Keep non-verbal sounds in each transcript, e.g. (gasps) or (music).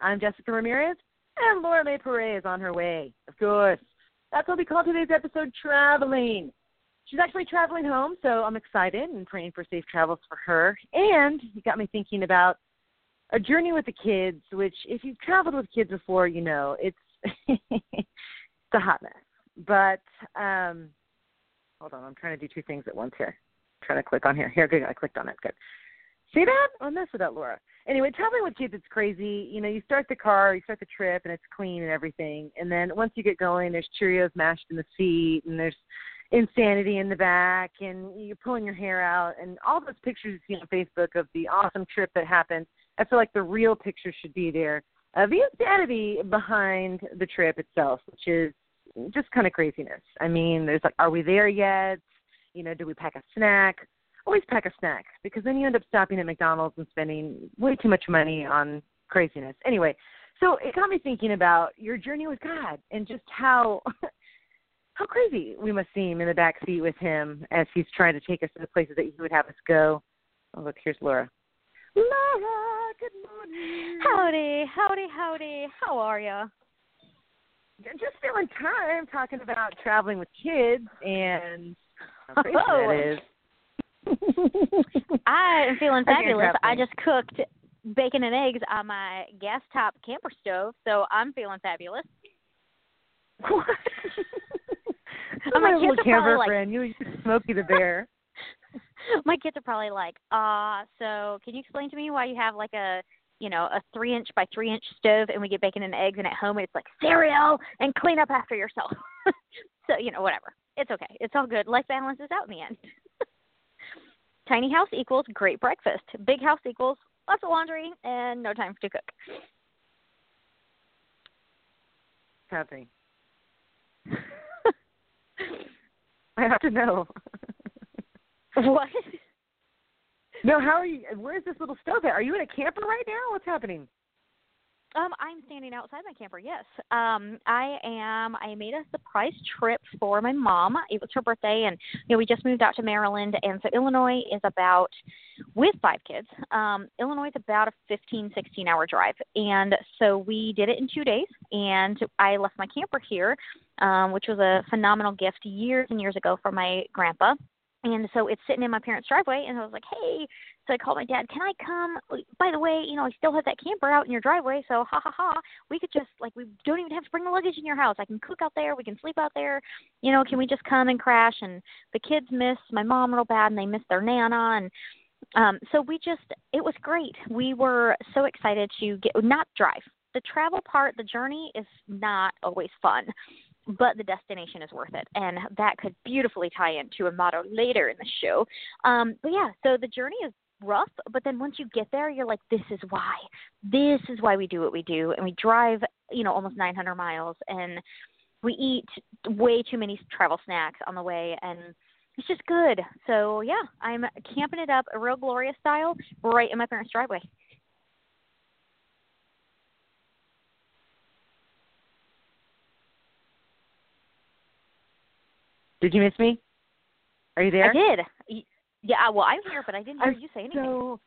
I'm Jessica Ramirez, and Laura May Pere is on her way. Of course. That's what we call today's episode Traveling. She's actually traveling home, so I'm excited and praying for safe travels for her. And you got me thinking about a journey with the kids, which, if you've traveled with kids before, you know it's (laughs) it's a hot mess. But um, hold on, I'm trying to do two things at once here. I'm trying to click on here. Here, good. I clicked on it. Good. See that? Oh, mess with that, Laura. Anyway, traveling with kids, it's crazy. You know, you start the car, you start the trip, and it's clean and everything. And then once you get going, there's Cheerios mashed in the seat, and there's insanity in the back, and you're pulling your hair out, and all those pictures you see on Facebook of the awesome trip that happened. I feel like the real picture should be there. Uh, the insanity behind the trip itself, which is just kind of craziness. I mean, there's like, are we there yet? You know, do we pack a snack? Always pack a snack because then you end up stopping at McDonald's and spending way too much money on craziness. Anyway, so it got me thinking about your journey with God and just how (laughs) how crazy we must seem in the back seat with him as he's trying to take us to the places that he would have us go. Oh look, here's Laura. Laura, good morning. Howdy, howdy, howdy. How are you? Just feeling time talking about traveling with kids and how crazy Oh. that is. (laughs) I am feeling fabulous. I just cooked bacon and eggs on my gas top camper stove, so I'm feeling fabulous. (laughs) What? I'm my kids little are probably camper like- friend. You Smokey the Bear. (laughs) my kids are probably like, uh, so can you explain to me why you have like a you know, a three inch by three inch stove and we get bacon and eggs and at home it's like cereal and clean up after yourself. so, you know, whatever. It's okay. It's all good. Life balances out in the end. Tiny house equals great breakfast. Big house equals lots of laundry and no time to cook. happening? (laughs) I have to know. (laughs) what? no, how are you? Where's this little stove at? Are you in a camper right now? What's happening? Um, I'm standing outside my camper. Yes. Um, I am. I made a surprise trip for my mom. It was her birthday, and you know we just moved out to Maryland, and so Illinois is about with five kids. Um, Illinois is about a 15, 16 hour drive, and so we did it in two days. And I left my camper here, um, which was a phenomenal gift years and years ago from my grandpa. And so it's sitting in my parents' driveway, and I was like, "Hey!" So I called my dad. Can I come? By the way, you know, I still have that camper out in your driveway, so ha ha ha. We could just like we don't even have to bring the luggage in your house. I can cook out there. We can sleep out there. You know, can we just come and crash? And the kids miss my mom real bad, and they miss their nana, and um, so we just it was great. We were so excited to get not drive. The travel part, the journey is not always fun but the destination is worth it. And that could beautifully tie into a motto later in the show. Um, but yeah, so the journey is rough, but then once you get there, you're like, this is why. This is why we do what we do. And we drive, you know, almost 900 miles and we eat way too many travel snacks on the way. And it's just good. So yeah, I'm camping it up a real glorious style right in my parents' driveway. Did you miss me? Are you there? I did. Yeah, well, I'm here, but I didn't hear I'm you say anything. So,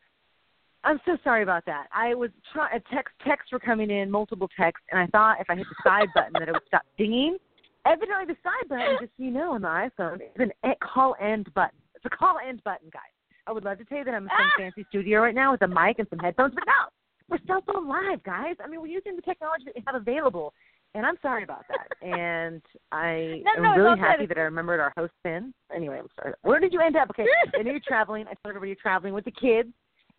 I'm so sorry about that. I was trying. Text texts were coming in, multiple texts, and I thought if I hit the side button that it would stop dinging. Evidently, the side button, just so you know, on the iPhone, is an e- call end button. It's a call end button, guys. I would love to tell you that I'm in some Ah! fancy studio right now with a mic and some headphones, but no, we're cell phone live, guys. I mean, we're using the technology that we have available, and I'm sorry about that. (laughs) and I No, am no, it's really happy good. that I remembered our host pin. Anyway, I'm sorry. Where did you end up? Okay, I know you're traveling. I told everybody you're traveling with the kids,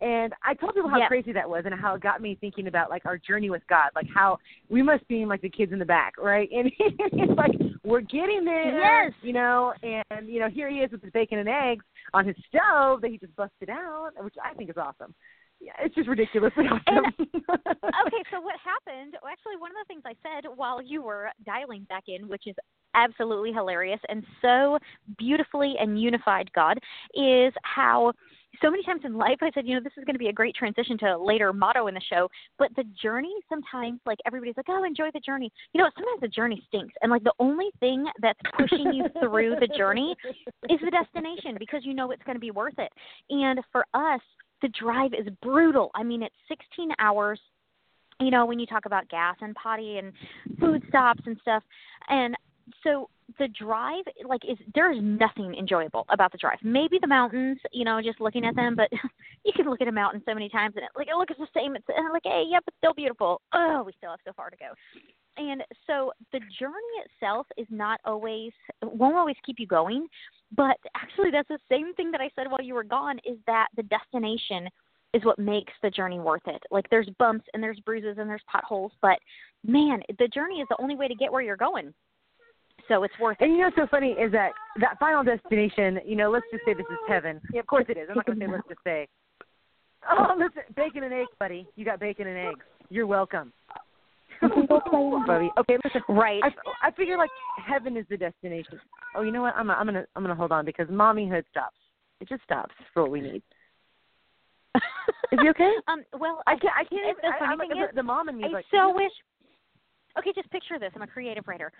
And I told people how Yes. crazy that was and how it got me thinking about like our journey with God, like how we must be like the kids in the back, right? (laughs) And it's like we're getting there, Yes. you know. And you know, here he is with his bacon and eggs on his stove that he just busted out, which I think is awesome. Yeah, it's just ridiculously (laughs) awesome. (laughs) okay, so what happened? Well, actually, one of the things I said while you were dialing back in, which is absolutely hilarious and so beautifully and unified God, is how so many times in life I said, you know, this is going to be a great transition to a later motto in the show, but the journey sometimes, like everybody's like, oh, enjoy the journey. You know, sometimes the journey stinks, and like the only thing that's pushing you through the journey is the destination because you know it's going to be worth it. And for us, the drive is brutal. I mean, it's 16 hours. You know, when you talk about gas and potty and food stops and stuff, and so the drive, like, is there is nothing enjoyable about the drive. Maybe the mountains, you know, just looking at them, but (laughs) you can look at a mountain so many times and it, like it looks the same. It's like, hey, yep, it's still beautiful. Oh, we still have so far to go. And so the journey itself is not always won't always keep you going, but actually that's the same thing that I said while you were gone is that the destination is what makes the journey worth it. Like there's bumps and there's bruises and there's potholes, but man, the journey is the only way to get where you're going. So it's worth it. And you know what's so funny is that that final destination, you know, let's just say this is heaven. Yeah, of course it is. I'm not going to say let's just say. (laughs) Oh, listen, bacon and eggs, buddy. You got bacon and eggs. You're welcome. (laughs) Okay, listen. Right. I, I figure like heaven is the destination. Oh, you know what? I'm I'm gonna I'm gonna hold on because mommyhood stops. It just stops for what we need. Is he okay? (laughs) um well I can't I can't even. the I, funny I'm thing the, is, the mom and me is I like. so wish. Okay, just picture this. I'm a creative writer.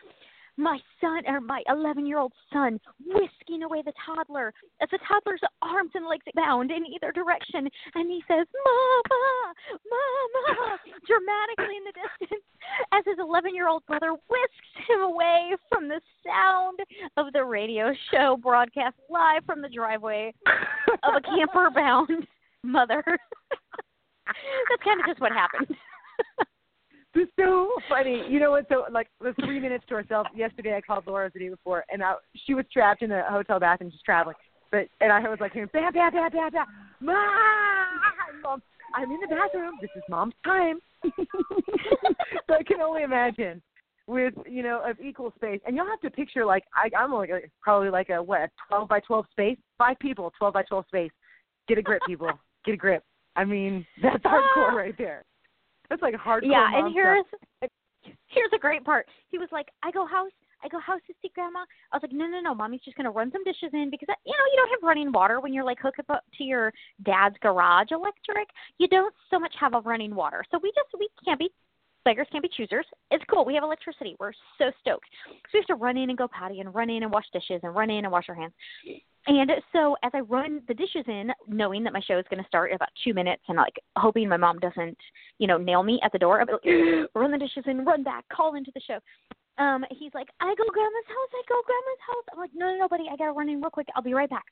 My son, or my 11 year old son, whisking away the toddler as the toddler's arms and legs bound in either direction. And he says, Mama, Mama, (laughs) dramatically in the distance as his 11 year old brother whisks him away from the sound of the radio show broadcast live from the driveway of a camper bound (laughs) mother. (laughs) That's kind of just what happened. (laughs) It's so funny. You know what? So like the three minutes to herself. Yesterday I called Laura the day before, and I, she was trapped in a hotel bathroom, just traveling. But and I was like hearing bam, bam, bam, bam, bam, mom, mom. I'm in the bathroom. This is mom's time. (laughs) so I can only imagine with you know of equal space, and you'll have to picture like I, I'm like a, probably like a what a 12 by 12 space, five people, 12 by 12 space. Get a grip, people. Get a grip. I mean (laughs) that's hardcore ah! right there. That's like hardcore. yeah, and here's stuff. here's a great part. He was like, "I go house, I go house to see grandma." I was like, "No, no, no, mommy's just gonna run some dishes in because uh, you know you don't have running water when you're like hooked up to your dad's garage electric. You don't so much have a running water. So we just we can't be beggars can't be choosers. It's cool. We have electricity. We're so stoked. So we have to run in and go potty and run in and wash dishes and run in and wash our hands. And so as I run the dishes in, knowing that my show is going to start in about two minutes and like hoping my mom doesn't, you know, nail me at the door, I'll be like, (gasps) run the dishes in, run back, call into the show. Um, he's like, I go grandma's house, I go grandma's house. I'm like, no, no, no, buddy, I got to run in real quick. I'll be right back.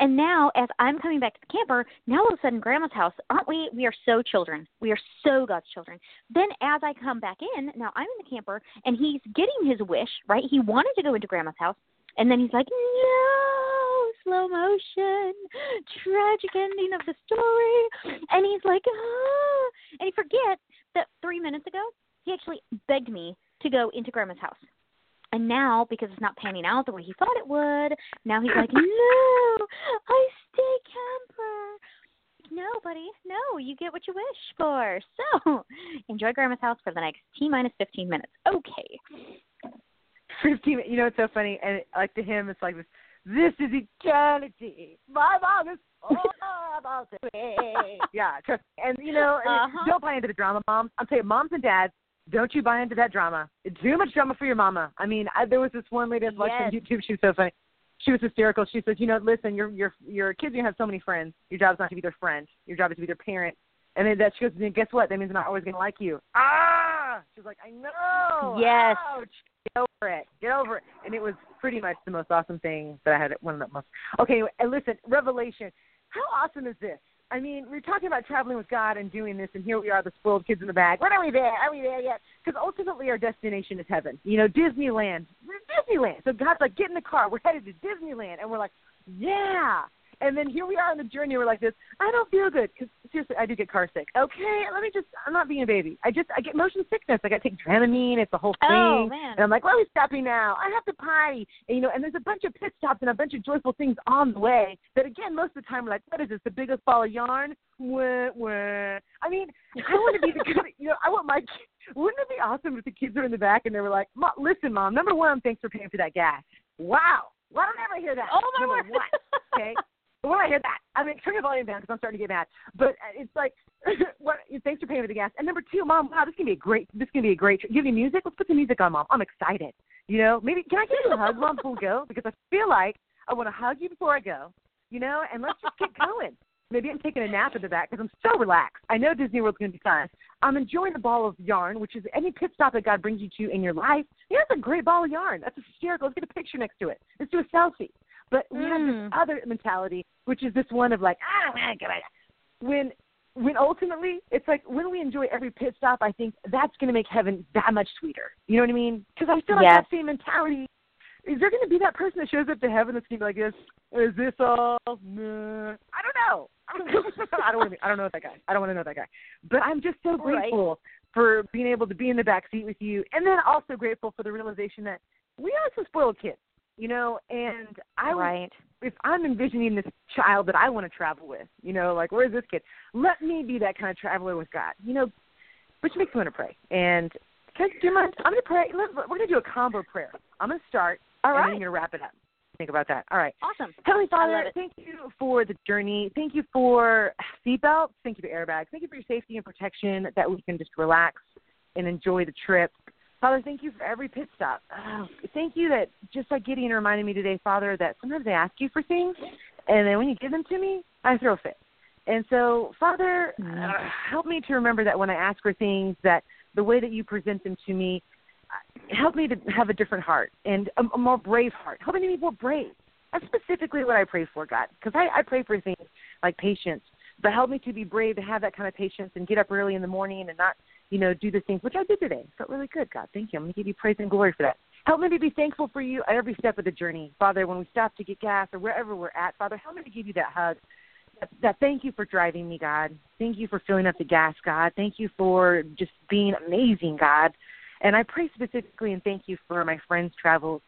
And now, as I'm coming back to the camper, now all of a sudden, Grandma's house, aren't we? We are so children. We are so God's children. Then, as I come back in, now I'm in the camper, and he's getting his wish, right? He wanted to go into Grandma's house, and then he's like, no, slow motion, tragic ending of the story. And he's like, ah. And he forgets that three minutes ago, he actually begged me to go into Grandma's house. And now, because it's not panning out the way he thought it would, now he's like, (laughs) no, I stay camper. No, buddy, no, you get what you wish for. So, enjoy Grandma's house for the next T minus 15 minutes. Okay. fifteen. You know, it's so funny, and like to him, it's like this. This is eternity. My mom is all about it. Yeah, trust. And you know, and Uh-huh. don't buy into the drama, moms. I'm telling you, moms and dads, don't you buy into that drama. Too much drama for your mama. I mean, I, there was this one lady I watched on Yes. YouTube. She was so funny. She was hysterical. She says, you know, listen, your your your kids are gonna have so many friends. Your job is not to be their friend. Your job is to be their parent. And then that she goes, then guess what? That means they're not always gonna like you. Ah! She's like, I know. Yes. Ouch. Get over it. Get over it. And it was pretty much the most awesome thing that I had. One of the most. Okay, and listen, Revelation. How awesome is this? I mean, we're talking about traveling with God and doing this, and here we are, the spoiled kids in the bag. When are we there? Are we there yet? Because ultimately, our destination is heaven. You know, Disneyland. We're Disneyland. So God's like, get in the car. We're headed to Disneyland, and we're like, yeah. And then here we are on the journey. We're like this. I don't feel good because seriously, I do get car sick. Okay, let me just. I'm not being a baby. I just I get motion sickness. I got to take Dramamine. It's the whole oh, thing. Oh, man. And I'm like, why are we stopping now? I have to potty. And, you know, and there's a bunch of pit stops and a bunch of joyful things on the way. That again, most of the time, we're like, what is this? The biggest ball of yarn? Wah, wah. I mean, I want to be the good. You know, I want my. Wouldn't it be awesome if the kids were in the back and they were like, "Mom, "Listen, mom. Number one, thanks for paying for that gas." Wow. Why don't I ever hear that? Oh, my Number word. one. Okay. (laughs) When I hear that, I mean, turn your volume down because I'm starting to get mad. But uh, it's like, (laughs) what? Thanks for paying for the gas. And number two, mom, wow, this can be a great. This can be a great. Give me music. Let's put the music on, mom. I'm excited. You know, maybe can I give you a hug, mom, before we go? Because I feel like I want to hug you before I go. You know, and let's just get going. Maybe I'm taking a nap in the back because I'm so relaxed. I know Disney World's going to be fun. I'm enjoying the ball of yarn, which is any pit stop that God brings you to in your life. Here's a great ball of yarn. That's hysterical. Let's get a picture next to it. Let's do a selfie. But we have Mm. this other mentality, which is this one of like, ah, man, come on. When when ultimately it's like when we enjoy every pit stop, I think that's going to make heaven that much sweeter. You know what I mean? Because I feel like Yes. that same mentality. Is there going to be that person that shows up to heaven that's going to be like this? Is this all? Nah. (laughs) I don't know. I don't want to. Be, I don't know that guy. I don't want to know that guy. But I'm just so Right. grateful for being able to be in the back seat with you, and then also grateful for the realization that we are some spoiled kids, you know. And I was right. if I'm envisioning this child that I want to travel with, you know, like where's this kid? Let me be that kind of traveler with God, you know, which makes me want to pray. And can I, do you mind? I'm going to pray. Let, we're going to do a combo prayer. I'm going to start, All and then right. I'm going to wrap it up. Think about that. All right. Awesome. Heavenly Father, thank you for the journey. Thank you for seatbelts. Thank you for airbags. Thank you for your safety and protection that we can just relax and enjoy the trip. Father, thank you for every pit stop. Oh, thank you that just like Gideon reminded me today, Father, that sometimes I ask you for things, and then when you give them to me, I throw fit. And so, Father, uh, help me to remember that when I ask for things, that the way that you present them to me, uh, help me to have a different heart and a, a more brave heart. Help me to be more brave. That's specifically what I pray for, God, because I, I pray for things like patience, but help me to be brave to have that kind of patience and get up early in the morning and not, you know, do the things which I did today. Felt really good, God. Thank you. I'm going to give you praise and glory for that. Help me to be thankful for you at every step of the journey, Father. When we stop to get gas or wherever we're at, Father, help me to give you that hug. That, that thank you for driving me, God. Thank you for filling up the gas, God. Thank you for just being amazing, God. And I pray specifically and thank you for my friends' travels,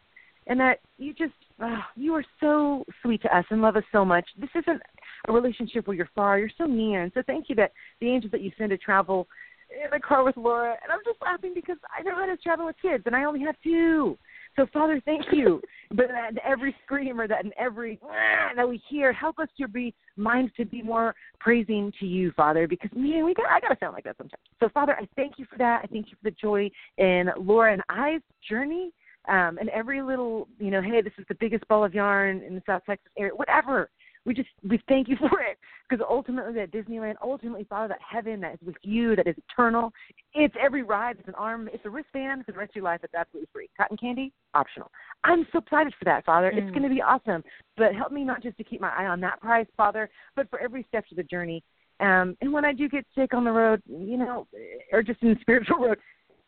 and that you just oh, you are so sweet to us and love us so much. This isn't a relationship where you're far. You're so near, and so thank you that the angels that you send to travel in the car with Laura. And I'm just laughing because I never had to travel with kids, and I only have two. So Father, thank you. (laughs) but that in every scream or that in every "Ah," that we hear, help us to be minds to be more praising to you, Father, because man, we got I gotta sound like that sometimes. So Father, I thank you for that. I thank you for the joy in Laura and I's journey. Um, and every little, you know, hey, this is the biggest ball of yarn in the South Texas area, whatever. We just we thank you (laughs) for it because ultimately that Disneyland, ultimately Father, that heaven that is with you, that is eternal. It's every ride. It's an arm. It's a wristband for the rest of your life. It's absolutely free. Cotton candy, optional. I'm so excited for that, Father. It's Mm. going to be awesome. But help me not just to keep my eye on that prize, Father, but for every step of the journey. Um, and when I do get sick on the road, you know, or just in the (laughs) spiritual road,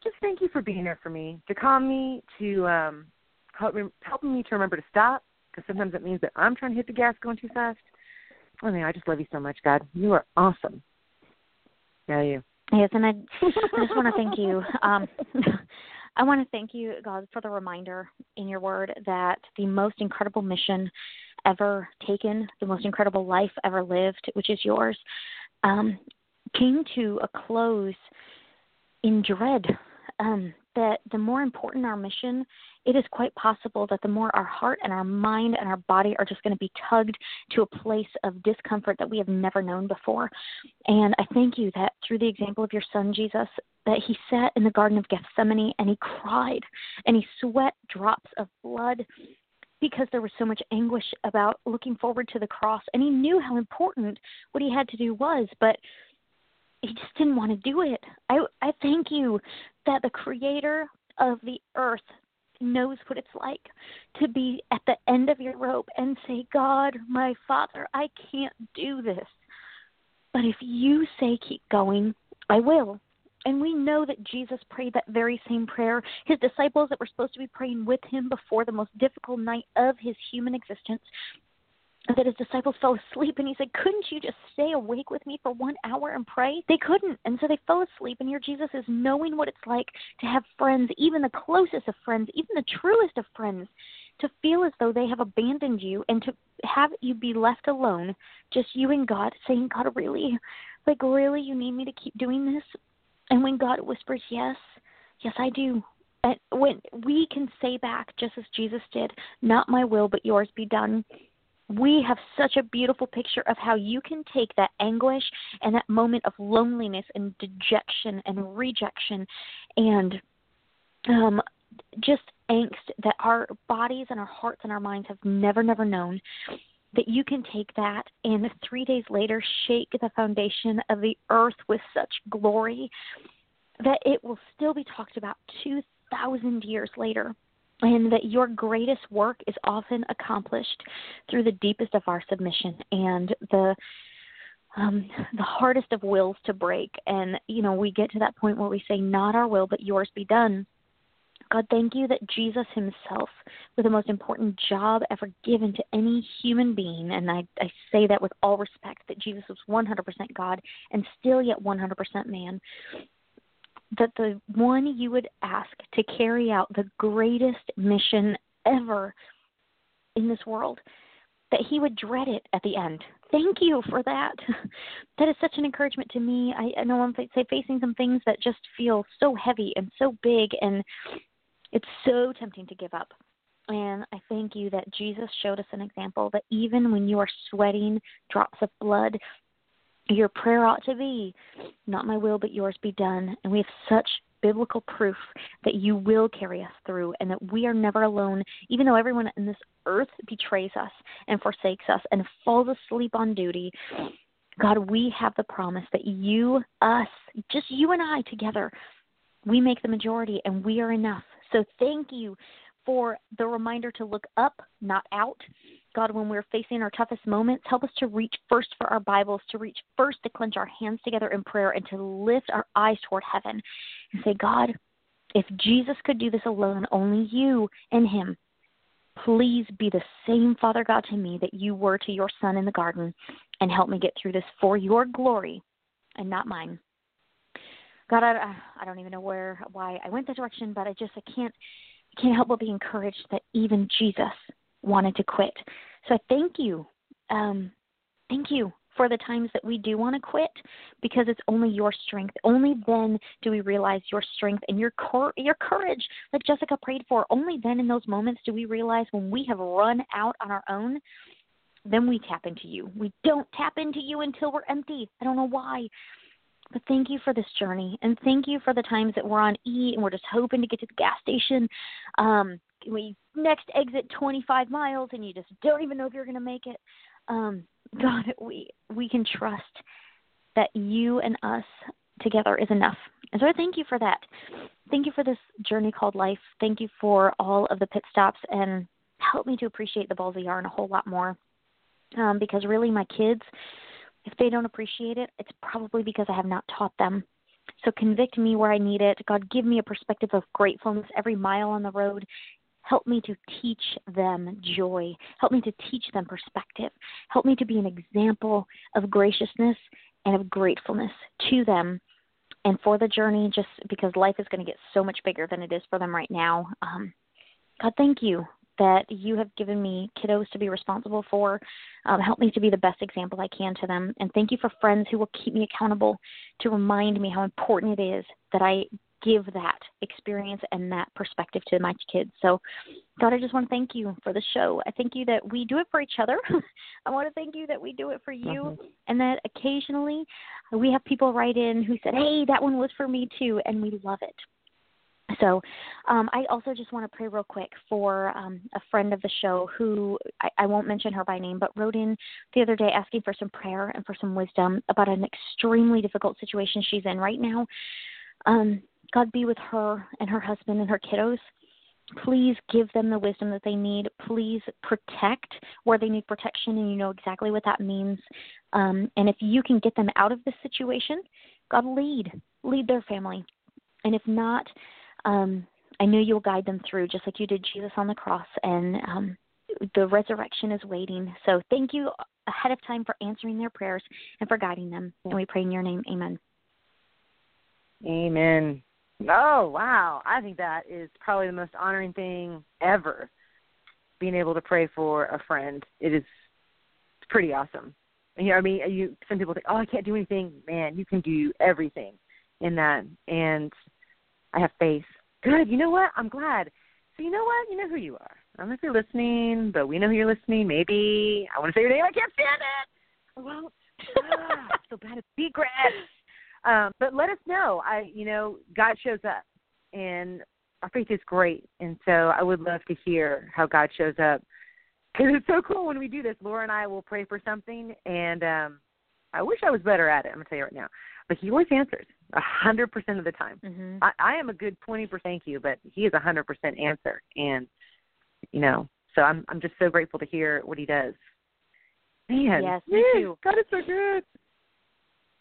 just thank you for being there for me, to calm me, to um, help me, helping me to remember to stop, because sometimes it means that I'm trying to hit the gas going too fast. I mean, I just love you so much, God. You are awesome. Yeah, you. Yes, and I, I just want to thank you. (laughs) Um, (laughs) I want to thank you, God, for the reminder in your word that the most incredible mission ever taken, the most incredible life ever lived, which is yours, um, came to a close in dread. Um, that the more important our mission, it is quite possible that the more our heart and our mind and our body are just going to be tugged to a place of discomfort that we have never known before. And I thank you that through the example of your son, Jesus, that he sat in the Garden of Gethsemane and he cried and he sweat drops of blood because there was so much anguish about looking forward to the cross. And he knew how important what he had to do was, but he just didn't want to do it. I, I thank you that the creator of the earth knows what it's like to be at the end of your rope and say, God, my Father, I can't do this. But if you say keep going, I will. And we know that Jesus prayed that very same prayer. His disciples that were supposed to be praying with him before the most difficult night of his human existence that his disciples fell asleep and he said couldn't you just stay awake with me for one hour and pray? They couldn't. And so they fell asleep and here jesus is knowing what it's like to have friends even the closest of friends even the truest of friends to feel as though they have abandoned you and to have you be left alone just you and god saying god really? Like really you need me to keep doing this? And when god whispers yes yes i do. And when we can say back just as jesus did not my will but yours be done we have such a beautiful picture of how you can take that anguish and that moment of loneliness and dejection and rejection and um, just angst that our bodies and our hearts and our minds have never, never known. That you can take that and three days later shake the foundation of the earth with such glory that it will still be talked about 2,000 years later and that your greatest work is often accomplished through the deepest of our submission and the um the hardest of wills to break. And you know we get to that point where we say not our will but yours be done. God, thank you that Jesus himself, with the most important job ever given to any human being, and I, I say that with all respect, that Jesus was 100% God and still yet 100% man, that the one you would ask to carry out the greatest mission ever in this world, that he would dread it at the end. Thank you for that. (laughs) That is such an encouragement to me. I, I know I'm say, facing some things that just feel so heavy and so big, and it's so tempting to give up. And I thank you that Jesus showed us an example that even when you are sweating drops of blood, your prayer ought to be, Not my will, but yours be done. And we have such biblical proof that you will carry us through and that we are never alone, even though everyone in this earth betrays us and forsakes us and falls asleep on duty. God, we have the promise that you, us, just you and I together, we make the majority and we are enough. So thank you for the reminder to look up, not out. God, when we're facing our toughest moments, help us to reach first for our Bibles, to reach first to clench our hands together in prayer, and to lift our eyes toward heaven and say, God, if Jesus could do this alone, only you and Him, please be the same Father God to me that you were to your Son in the garden, and help me get through this for your glory and not mine. God, I, I don't even know where, why I went that direction, but I just, I can't, can't help but be encouraged that even Jesus wanted to quit. So thank you. Um, thank you for the times that we do want to quit because it's only your strength. Only then do we realize your strength and your cor- your courage, like Jessica prayed for. Only then in those moments do we realize when we have run out on our own, then we tap into you. We don't tap into you until we're empty. I don't know why. But thank you for this journey, and thank you for the times that we're on E and we're just hoping to get to the gas station. Um, we next exit 25 miles, and you just don't even know if you're going to make it. Um, God, we we can trust that you and us together is enough. And so I thank you for that. Thank you for this journey called life. Thank you for all of the pit stops and help me to appreciate the balls of yarn a whole lot more. Um, because really, my kids if they don't appreciate it, it's probably because I have not taught them. So convict me where I need it. God, give me a perspective of gratefulness every mile on the road. Help me to teach them joy. Help me to teach them perspective. Help me to be an example of graciousness and of gratefulness to them and for the journey, just because life is going to get so much bigger than it is for them right now. Um, God, thank you that you have given me kiddos to be responsible for. Um, help me to be the best example I can to them. And thank you for friends who will keep me accountable to remind me how important it is that I give that experience and that perspective to my kids. So, God, I just want to thank you for the show. I thank you that we do it for each other. (laughs) I want to thank you that we do it for you, mm-hmm. and that occasionally we have people write in who said, Hey, that one was for me too, and we love it. So, um, I also just want to pray real quick for um, a friend of the show who I, I won't mention her by name, but wrote in the other day asking for some prayer and for some wisdom about an extremely difficult situation she's in right now. Um, God be with her and her husband and her kiddos. Please give them the wisdom that they need. Please protect where they need protection, and you know exactly what that means. Um, and if you can get them out of this situation, God lead, lead their family. And if not, um, I know you'll guide them through, just like you did Jesus on the cross. And um, the resurrection is waiting. So thank you ahead of time for answering their prayers and for guiding them. And we pray in your name. Amen. Amen. Oh, wow. I think that is probably the most honoring thing ever. Being able to pray for a friend. It is pretty awesome. You know, I mean, you some people think, "Oh, I can't do anything." Man, you can do everything in that. And I have faith. Good. You know what? I'm glad. So you know what? You know who you are. I don't know if you're listening, but we know who you're listening. Maybe I want to say your name. I can't stand it. (laughs) I won't. ah, so bad secret. Um, but let us know. I, you know, God shows up, and our faith is great, and so I would love to hear how God shows up. Because it's so cool when we do this. Laura and I will pray for something, and um, I wish I was better at it. I'm gonna tell you right now, but He always answers a hundred percent of the time. Mm-hmm. I, I am a good twenty percent thank you, but He is a hundred percent answer, and you know, so I'm I'm just so grateful to hear what He does. Man, Yes, me too. God is so good.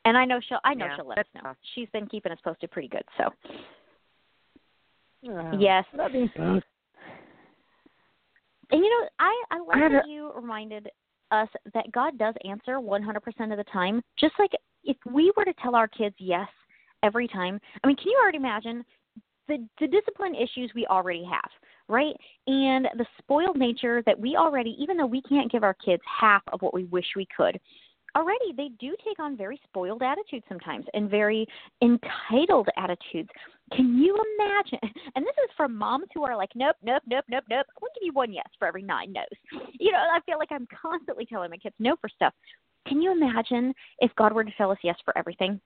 And I know she'll. I know Yeah, she'll let us know. awesome. She's been keeping us posted pretty good. So yes. both. And you know, I I like I that you reminded us that God does answer 100% of the time. Just like if we were to tell our kids yes every time. I mean, can you already imagine the the discipline issues we already have, right? And the spoiled nature that we already even though we can't give our kids half of what we wish we could. Already, they do take on very spoiled attitudes sometimes and very entitled attitudes. Can you imagine? (laughs) And this is from moms who are like, nope, nope, nope, nope, nope. We'll give you one yes for every nine no's. (laughs) You know, I feel like I'm constantly telling my kids no for stuff. Can you imagine if God were to tell us yes for everything?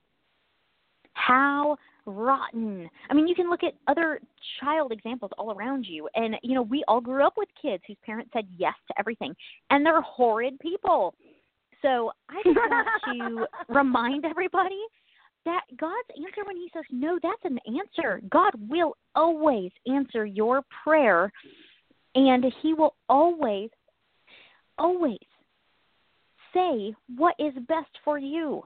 How rotten. I mean, you can look at other child examples all around you. And, you know, we all grew up with kids whose parents said yes to everything, and they're horrid people. So I just want to (laughs) remind everybody that God's answer when He says no, that's an answer. God will always answer your prayer, and He will always, always say what is best for you.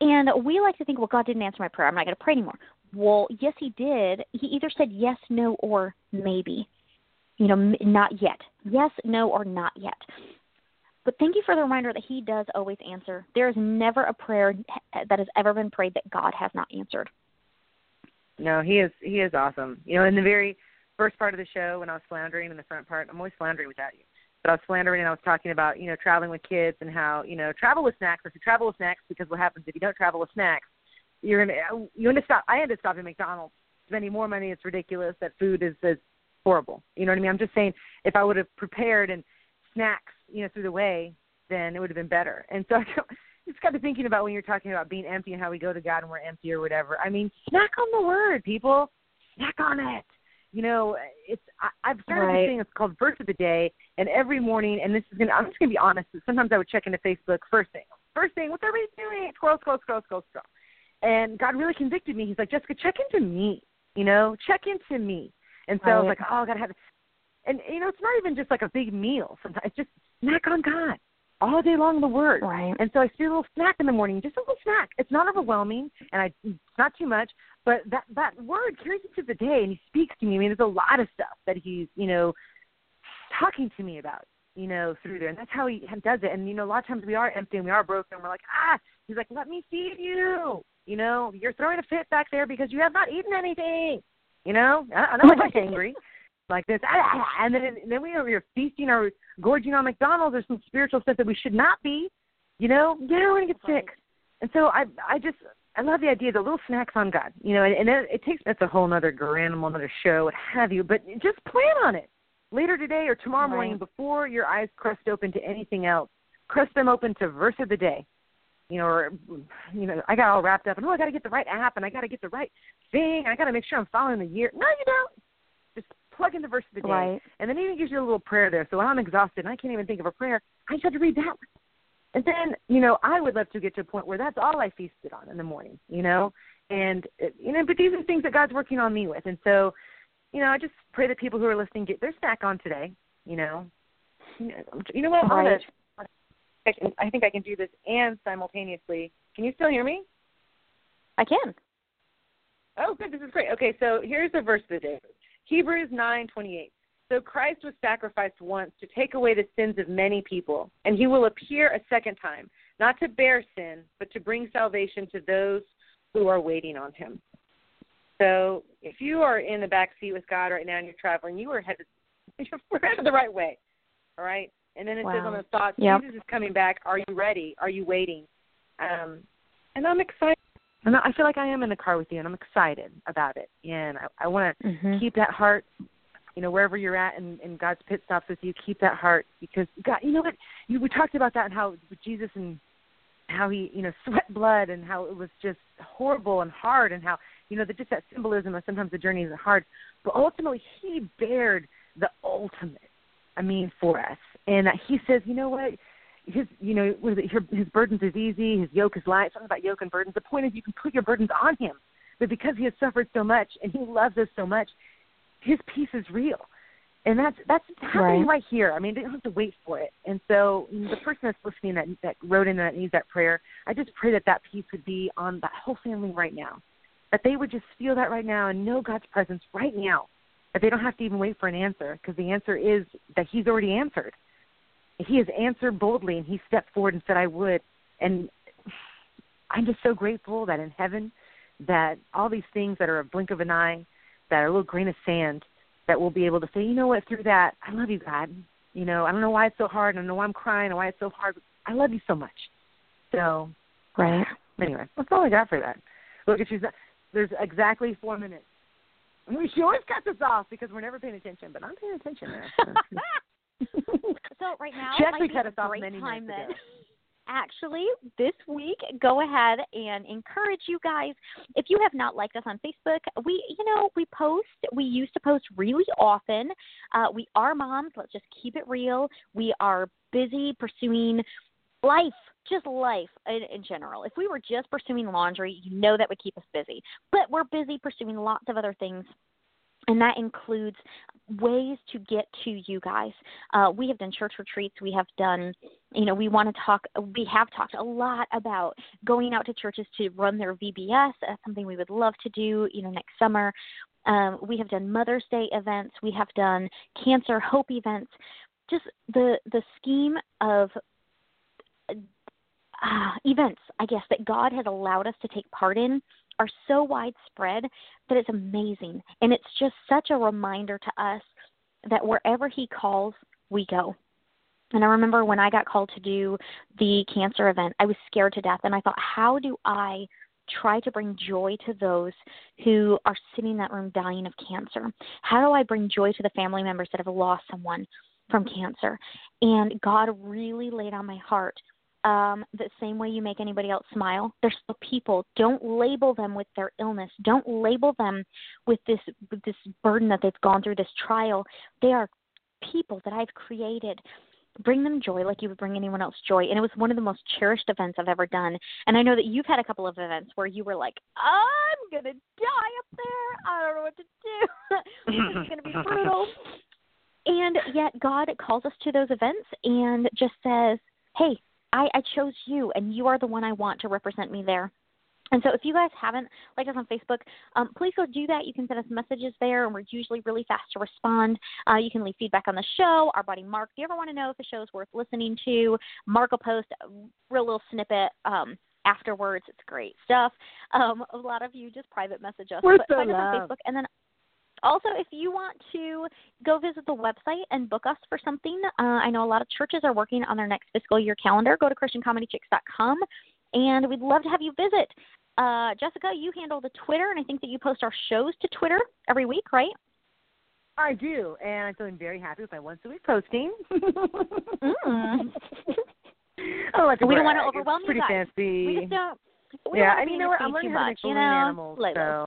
And we like to think, well, God didn't answer my prayer. I'm not going to pray anymore. Well, yes, He did. He either said yes, no, or maybe. You know, not yet. Yes, no, or not yet. But thank you for the reminder that He does always answer. There is never a prayer that has ever been prayed that God has not answered. No, he is he is awesome. You know, in the very first part of the show when I was floundering in the front part, I'm always floundering without you. But I was floundering and I was talking about, you know, traveling with kids and how, you know, travel with snacks. If you travel with snacks, because what happens if you don't travel with snacks, you're gonna you end up stop I end up stopping McDonald's, spending more money, it's ridiculous. That food is is horrible. You know what I mean? I'm just saying if I would have prepared and snacks, you know, through the way, then it would have been better. And so (laughs) I just got to thinking about when you're talking about being empty and how we go to God and we're empty or whatever. I mean, snack on the word, people. Snack on it. You know, it's I, I've started Right. this thing. It's called Verse of the Day, and every morning, and this is gonna. I'm just gonna be honest. Sometimes I would check into Facebook first thing. First thing, what's everybody doing? Scroll, scroll, scroll, scroll, scroll. And God really convicted me. He's like, Jessica, check into me. You know, check into me. And so I was like, oh, I gotta have. And you know, it's not even just like a big meal. Sometimes it's just snack on God all day long. The Word. Right. And so I do a little snack in the morning, just a little snack. It's not overwhelming, and I it's not too much, but that that word carries into the day, and he speaks to me. I mean, there's a lot of stuff that he's you know talking to me about, you know, through there, and that's how he does it. And you know, a lot of times we are empty and we are broken. And we're like, ah, he's like, let me feed you. You know, you're throwing a fit back there because you have not eaten anything. You know, I, I know I'm (laughs) angry like this, and then and then we are we're feasting or gorging on McDonald's or some spiritual stuff that we should not be. You know, yeah, we're gonna get sick. And so I I just I love the idea of the little snacks on God. You know, and, and it, it takes that's a whole other animal, another show, what have you. But just plan on it later today or tomorrow Right. morning before your eyes crust open to anything else. Crust them open to verse of the day. You know, or you know, I got all wrapped up and oh, I got to get the right app and I got to get the right thing. And I got to make sure I'm following the year. No, you don't. Plug in the verse of the day, Right. and then it even gives you a little prayer there. So when I'm exhausted and I can't even think of a prayer, I just have to read that one. And then, you know, I would love to get to a point where that's all I feasted on in the morning, you know? And, you know, but these are things that God's working on me with. And so, you know, I just pray that people who are listening get their snack on today, you know? You know, you know what? Right. I, can, I think I can do this and simultaneously. Can you still hear me? I can. Oh, good. This is great. Okay, so here's the verse of the day. Hebrews nine twenty eight. So Christ was sacrificed once to take away the sins of many people, and he will appear a second time, not to bear sin, but to bring salvation to those who are waiting on him. So if you are in the back seat with God right now and you're traveling, you are headed (laughs) you're headed the right way. All right? And then it says on the thoughts, Yep. Jesus is coming back. Are you ready? Are you waiting? Um, and I'm excited. And I feel like I am in the car with you, and I'm excited about it. And I, I want to Mhm. keep that heart, you know, wherever you're at, and, and God's pit stops with you. Keep that heart because God, you know what? You, we talked about that and how Jesus and how he, you know, sweat blood and how it was just horrible and hard, and how you know, the, just that symbolism of sometimes the journey is hard, but ultimately he bared the ultimate. I mean, for us, and that he says, you know what? His, you know, what is it? His, his burdens is easy, his yoke is light. Something about yoke and burdens. The point is, you can put your burdens on him, but because he has suffered so much and he loves us so much, his peace is real, and that's that's happening Right. right here. I mean, they don't have to wait for it. And so, you know, the person that's listening that that wrote in that needs that prayer, I just pray that that peace would be on that whole family right now, that they would just feel that right now and know God's presence right now, that they don't have to even wait for an answer because the answer is that He's already answered. He has answered boldly, and He stepped forward and said, "I would." And I'm just so grateful that in heaven, that all these things that are a blink of an eye, that are a little grain of sand, that we'll be able to say, you know what, through that, I love you, God. You know, I don't know why it's so hard. I don't know why I'm crying or why it's so hard. But I love you so much. So, Right. anyway, that's all I got for that. Look, she's there's exactly four minutes. We she always cuts us off because we're never paying attention, but I'm paying attention there. So (laughs) (laughs) right now She actually cut us off many time minutes ago. (laughs) Actually, this week, go ahead and encourage you guys. If you have not liked us on Facebook, we, you know, we post. We used to post really often. Uh, we are moms. Let's just keep it real. We are busy pursuing life, just life in, in general. If we were just pursuing laundry, you know that would keep us busy. But we're busy pursuing lots of other things and that includes ways to get to you guys. Uh, we have done church retreats. We have done, you know, we want to talk. We have talked a lot about going out to churches to run their VBS. That's something we would love to do, you know, next summer. Um, we have done Mother's Day events. We have done Cancer Hope events. Just the the scheme of uh, events, I guess, that God has allowed us to take part in are so widespread that it's amazing. And it's just such a reminder to us that wherever He calls, we go. And I remember when I got called to do the cancer event, I was scared to death. And I thought, how do I try to bring joy to those who are sitting in that room dying of cancer? How do I bring joy to the family members that have lost someone from cancer? And God really laid on my heart um, the same way you make anybody else smile. They're still people. Don't label them with their illness. Don't label them with this with this burden that they've gone through this trial. They are people that I've created. Bring them joy like you would bring anyone else joy. And it was one of the most cherished events I've ever done. And I know that you've had a couple of events where you were like, I'm going to die up there. I don't know what to do. (laughs) this is going to be (laughs) brutal. And yet God calls us to those events and just says, hey, I, I chose you, and you are the one I want to represent me there. And so, if you guys haven't liked us on Facebook, um, please go do that. You can send us messages there, and we're usually really fast to respond. Uh, you can leave feedback on the show. Our buddy Mark, if you ever want to know if the show is worth listening to, Mark will post a real little snippet um, afterwards. It's great stuff. Um, a lot of you just private message us. We're but so find us on. Facebook, and then also, if you want to go visit the website and book us for something, uh, I know a lot of churches are working on their next fiscal year calendar. Go to ChristianComedyChicks.com, and we'd love to have you visit. Uh, Jessica, you handle the Twitter, and I think that you post our shows to Twitter every week, right? I do, and I'm feeling very happy with my once a week posting. Mm. (laughs) Like We don't wanna overwhelm it's you pretty guys. fancy. We just don't. We yeah, don't and you know what? I'm learning too how to much, you know? animals. Like so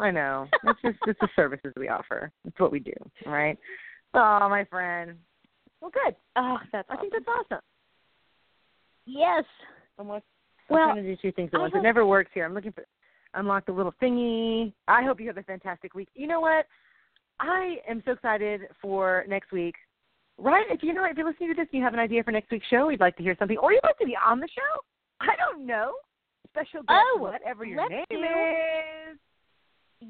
I know. It's just it's the services we offer. It's what we do. right? Oh, my friend. Well, good. Oh, that's I awesome. think that's awesome. yes. I'm, Well, I'm trying to do two things at once. hope- It never works here. I'm looking for unlock the little thingy. I hope you have a fantastic week. You know what? I am so excited for next week. Right? If you know, if you're listening to this, and you have an idea for next week's show. We'd like to hear something, or you'd like to be on the show. I don't know. Special guest, Oh, whatever your name do- is.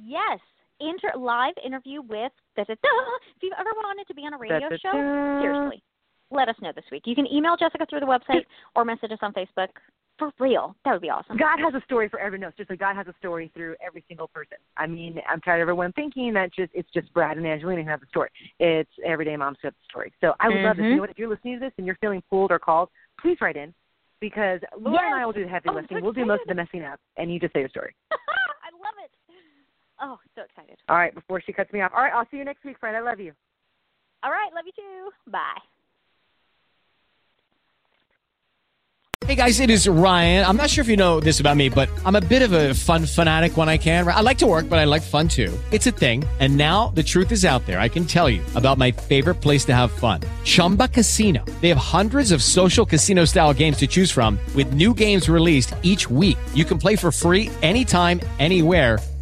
Yes. inter live interview with da, da, da. if you've ever wanted to be on a radio Da, show, seriously, let us know this week. You can email Jessica through the website or message us on Facebook. For real, that would be awesome. God has a story for everyone. Just like God has a story through every single person. I mean, I'm tired of everyone thinking that just it's just Brad and Angelina who have the story. It's everyday moms who have the story. So I would love this. Mhm. You know what? If you're listening to this and you're feeling pulled or called, please write in because Laura and I will do the heavy Oh, lifting. we'll do most of the messing up, and you just say your story. (laughs) I love it. Oh, so excited. All right, before she cuts me off. All right, I'll see you next week, friend. I love you. All right, love you too. Bye. Hey guys, it is Ryan. I'm not sure if you know this about me, but I'm a bit of a fun fanatic when I can. I like to work, but I like fun too. It's a thing. And now the truth is out there. I can tell you about my favorite place to have fun Chumba Casino. They have hundreds of social casino style games to choose from, with new games released each week. You can play for free anytime, anywhere.